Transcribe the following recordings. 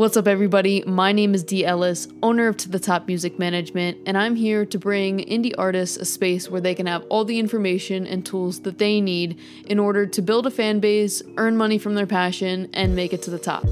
What's up, everybody? My name is Dee Ellis, owner of To the Top Music Management, and I'm here to bring indie artists a space where they can have all the information and tools that they need in order to build a fan base, earn money from their passion, and make it to the top.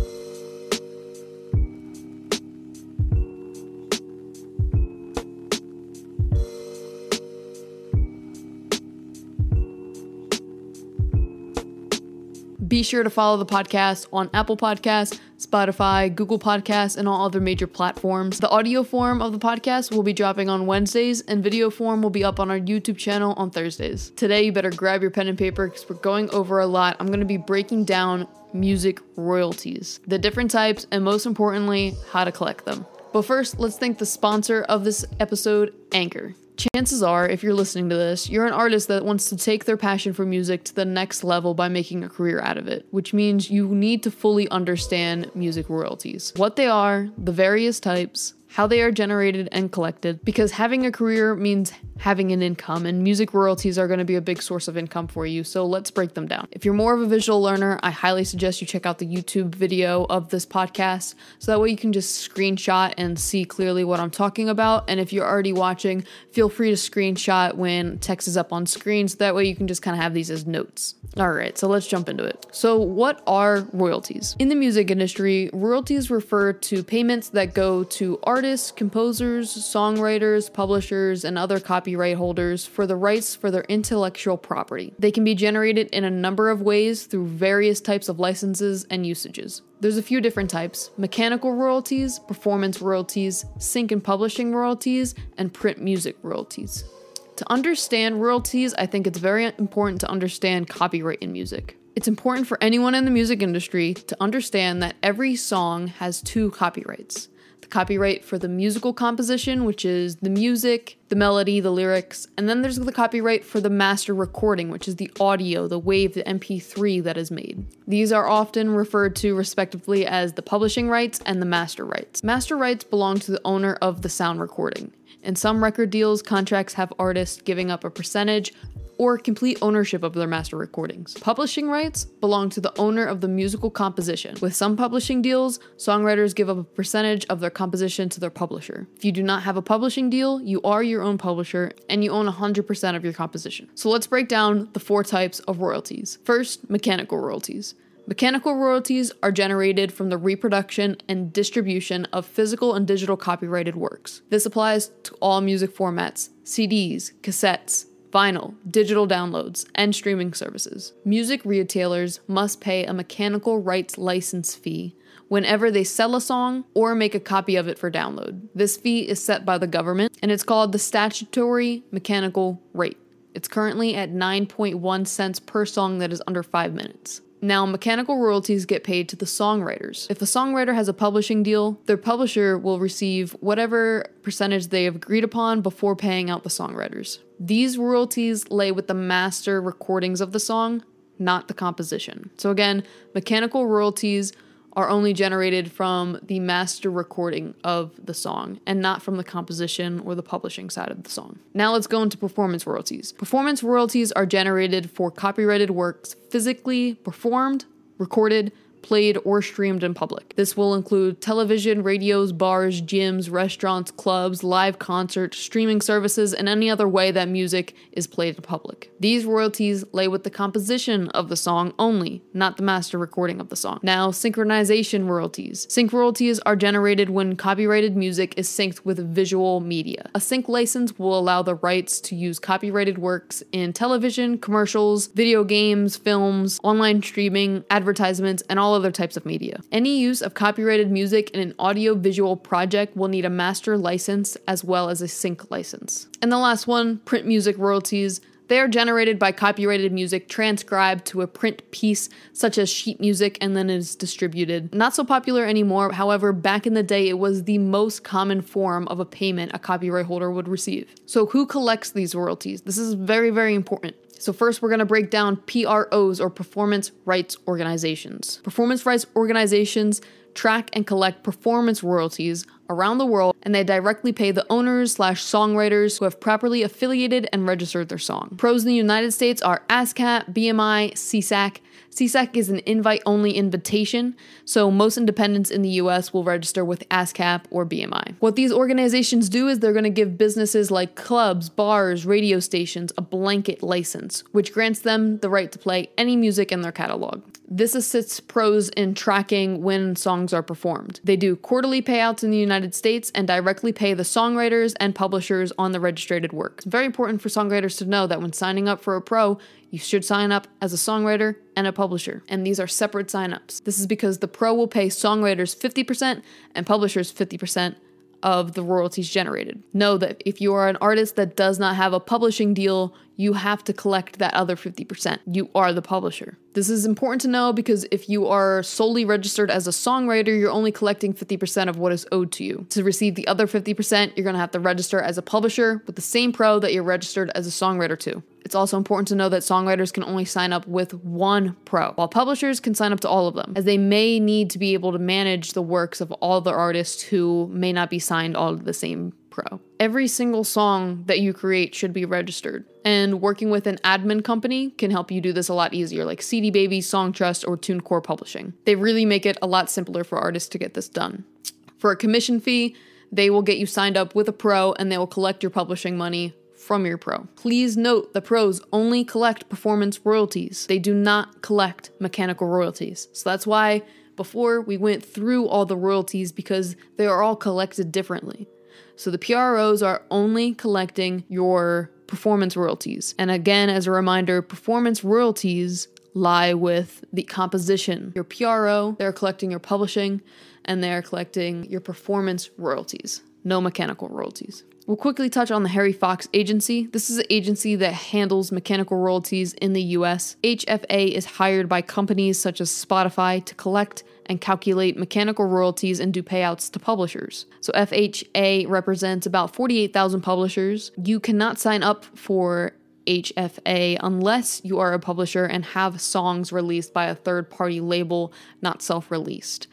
Be sure to follow the podcast on Apple Podcasts, Spotify, Google Podcasts, and all other major platforms. The audio form of the podcast will be dropping on Wednesdays, and video form will be up on our YouTube channel on Thursdays. Today, you better grab your pen and paper because we're going over a lot. I'm going to be breaking down music royalties, the different types, and most importantly, how to collect them. But first, let's thank the sponsor of this episode, Anchor. Chances are, if you're listening to this, you're an artist that wants to take their passion for music to the next level by making a career out of it, which means you need to fully understand music royalties. What they are, the various types, how they are generated and collected, because having a career means having an income, and music royalties are going to be a big source of income for you. So let's break them down. If you're more of a visual learner, I highly suggest you check out the YouTube video of this podcast so that way you can just screenshot and see clearly what I'm talking about. And if you're already watching, feel free to screenshot when text is up on screen so that way you can just kind of have these as notes. All right, so let's jump into it. So, what are royalties? In the music industry, royalties refer to payments that go to artists, composers, songwriters, publishers, and other copyright holders for the rights for their intellectual property. They can be generated in a number of ways through various types of licenses and usages. There's a few different types mechanical royalties, performance royalties, sync and publishing royalties, and print music royalties. To understand royalties, I think it's very important to understand copyright in music. It's important for anyone in the music industry to understand that every song has two copyrights copyright for the musical composition, which is the music, the melody, the lyrics, and then there's the copyright for the master recording, which is the audio, the wave, the MP3 that is made. These are often referred to respectively as the publishing rights and the master rights. Master rights belong to the owner of the sound recording. In some record deals, contracts have artists giving up a percentage or complete ownership of their master recordings. Publishing rights belong to the owner of the musical composition. With some publishing deals, songwriters give up a percentage of their composition to their publisher. If you do not have a publishing deal, you are your own publisher and you own 100% of your composition. So let's break down the four types of royalties. First, mechanical royalties. Mechanical royalties are generated from the reproduction and distribution of physical and digital copyrighted works. This applies to all music formats CDs, cassettes, vinyl, digital downloads, and streaming services. Music retailers must pay a mechanical rights license fee whenever they sell a song or make a copy of it for download. This fee is set by the government and it's called the statutory mechanical rate. It's currently at 9.1 cents per song that is under 5 minutes. Now, mechanical royalties get paid to the songwriters. If a songwriter has a publishing deal, their publisher will receive whatever percentage they have agreed upon before paying out the songwriters. These royalties lay with the master recordings of the song, not the composition. So, again, mechanical royalties are only generated from the master recording of the song and not from the composition or the publishing side of the song. Now let's go into performance royalties. Performance royalties are generated for copyrighted works physically performed, recorded, played, or streamed in public. This will include television, radios, bars, gyms, restaurants, clubs, live concerts, streaming services, and any other way that music is played in public. These royalties lay with the composition of the song only, not the master recording of the song. Now, synchronization royalties. Sync royalties are generated when copyrighted music is synced with visual media. A sync license will allow the rights to use copyrighted works in television, commercials, video games, films, online streaming, advertisements, and all all other types of media. Any use of copyrighted music in an audio-visual project will need a master license as well as a sync license. And the last one, print music royalties. They are generated by copyrighted music transcribed to a print piece, such as sheet music, and then is distributed. Not so popular anymore, however, back in the day, it was the most common form of a payment a copyright holder would receive. So, who collects these royalties? This is very, very important. So, first, we're going to break down PROs or performance rights organizations. Performance rights organizations track and collect performance royalties around the world, and they directly pay the owners slash songwriters who have properly affiliated and registered their song. Pros in the United States are ASCAP, BMI, SESAC, SESAC is an invite only invitation, so most independents in the US will register with ASCAP or BMI. What these organizations do is they're going to give businesses like clubs, bars, radio stations a blanket license, which grants them the right to play any music in their catalog. This assists pros in tracking when songs are performed. They do quarterly payouts in the United States and directly pay the songwriters and publishers on the registered work. It's very important for songwriters to know that when signing up for a pro, you should sign up as a songwriter and a publisher. And these are separate signups. This is because the pro will pay songwriters 50% and publishers 50% of the royalties generated. Know that if you are an artist that does not have a publishing deal, you have to collect that other 50%. You are the publisher. This is important to know because if you are solely registered as a songwriter, you're only collecting 50% of what is owed to you. To receive the other 50%, you're gonna have to register as a publisher with the same pro that you're registered as a songwriter to. It's also important to know that songwriters can only sign up with one pro, while publishers can sign up to all of them, as they may need to be able to manage the works of all the artists who may not be signed all to the same pro. Every single song that you create should be registered, and working with an admin company can help you do this a lot easier, like CD Baby, Songtrust, or TuneCore Publishing. They really make it a lot simpler for artists to get this done. For a commission fee, they will get you signed up with a pro and they will collect your publishing money from your pro. Please note the pros only collect performance royalties. They do not collect mechanical royalties. So that's why before we went through all the royalties because they are all collected differently. So the PROs are only collecting your performance royalties. And again, as a reminder, performance royalties lie with the composition. Your PRO, they're collecting your publishing, and they're collecting your performance royalties, no mechanical royalties. We'll quickly touch on the Harry Fox Agency. This is an agency that handles mechanical royalties in the US. HFA is hired by companies such as Spotify to collect and calculate mechanical royalties and do payouts to publishers. So FHA represents about 48,000 publishers. You cannot sign up for HFA unless you are a publisher and have songs released by a third party label, not self released.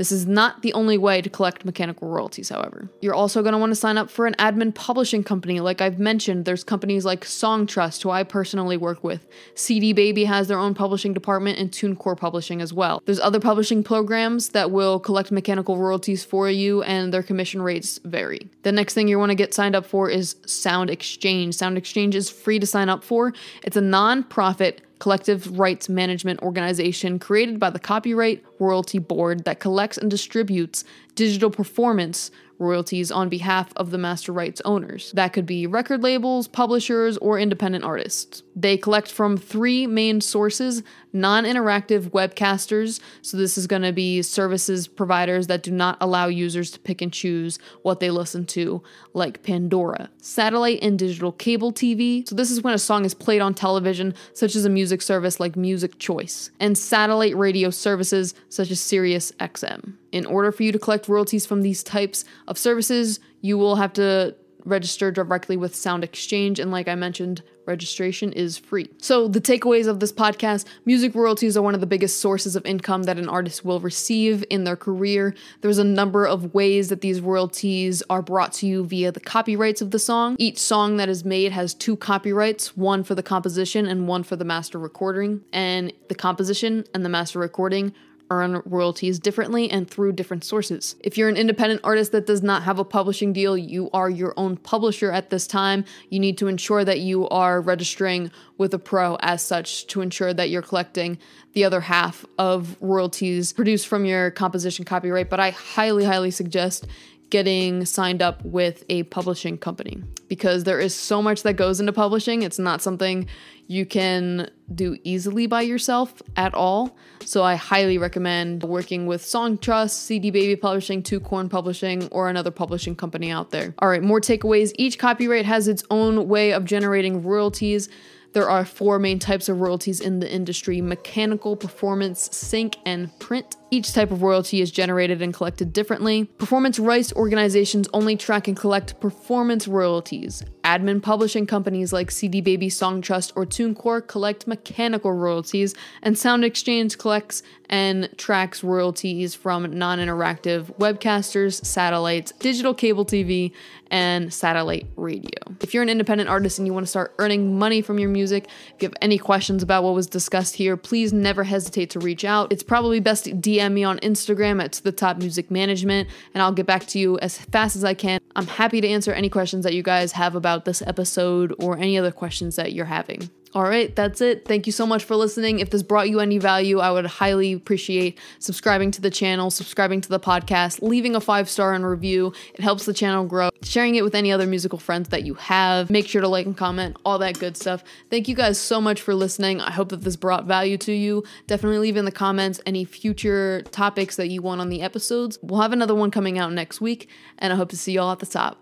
This is not the only way to collect mechanical royalties, however. You're also going to want to sign up for an admin publishing company. Like I've mentioned, there's companies like Songtrust, who I personally work with. CD Baby has their own publishing department, and TuneCore Publishing as well. There's other publishing programs that will collect mechanical royalties for you, and their commission rates vary. The next thing you want to get signed up for is Sound Exchange. Sound Exchange is free to sign up for, it's a non profit collective rights management organization created by the Copyright Royalty Board that collects and distributes digital performance royalties on behalf of the master rights owners. That could be record labels, publishers, or independent artists. They collect from three main sources non interactive webcasters. So, this is going to be services providers that do not allow users to pick and choose what they listen to, like Pandora. Satellite and digital cable TV. So, this is when a song is played on television, such as a music service like Music Choice, and satellite radio services such as Sirius XM. In order for you to collect royalties from these types of services, you will have to register directly with Sound Exchange. And like I mentioned, registration is free. So, the takeaways of this podcast music royalties are one of the biggest sources of income that an artist will receive in their career. There's a number of ways that these royalties are brought to you via the copyrights of the song. Each song that is made has two copyrights one for the composition and one for the master recording. And the composition and the master recording earn royalties differently and through different sources. If you're an independent artist that does not have a publishing deal, you are your own publisher at this time. You need to ensure that you are registering with a pro as such to ensure that you're collecting the other half of royalties produced from your composition copyright. But I highly, highly suggest getting signed up with a publishing company because there is so much that goes into publishing. It's not something you can do easily by yourself at all. So I highly recommend working with Songtrust, CD Baby Publishing, TuneCore Publishing, or another publishing company out there. All right, more takeaways. Each copyright has its own way of generating royalties. There are four main types of royalties in the industry mechanical, performance, sync, and print. Each type of royalty is generated and collected differently. Performance rights organizations only track and collect performance royalties. Admin publishing companies like CD Baby, Songtrust, or TuneCore collect mechanical royalties, and Sound Exchange collects and tracks royalties from non interactive webcasters, satellites, digital cable TV, and satellite radio. If you're an independent artist and you want to start earning money from your music, if you have any questions about what was discussed here, please never hesitate to reach out. It's probably best to DM me on Instagram at the top music management, and I'll get back to you as fast as I can. I'm happy to answer any questions that you guys have about this episode or any other questions that you're having. All right, that's it. Thank you so much for listening. If this brought you any value, I would highly appreciate subscribing to the channel, subscribing to the podcast, leaving a five star and review. It helps the channel grow. Sharing it with any other musical friends that you have. Make sure to like and comment, all that good stuff. Thank you guys so much for listening. I hope that this brought value to you. Definitely leave in the comments any future topics that you want on the episodes. We'll have another one coming out next week, and I hope to see you all at the top.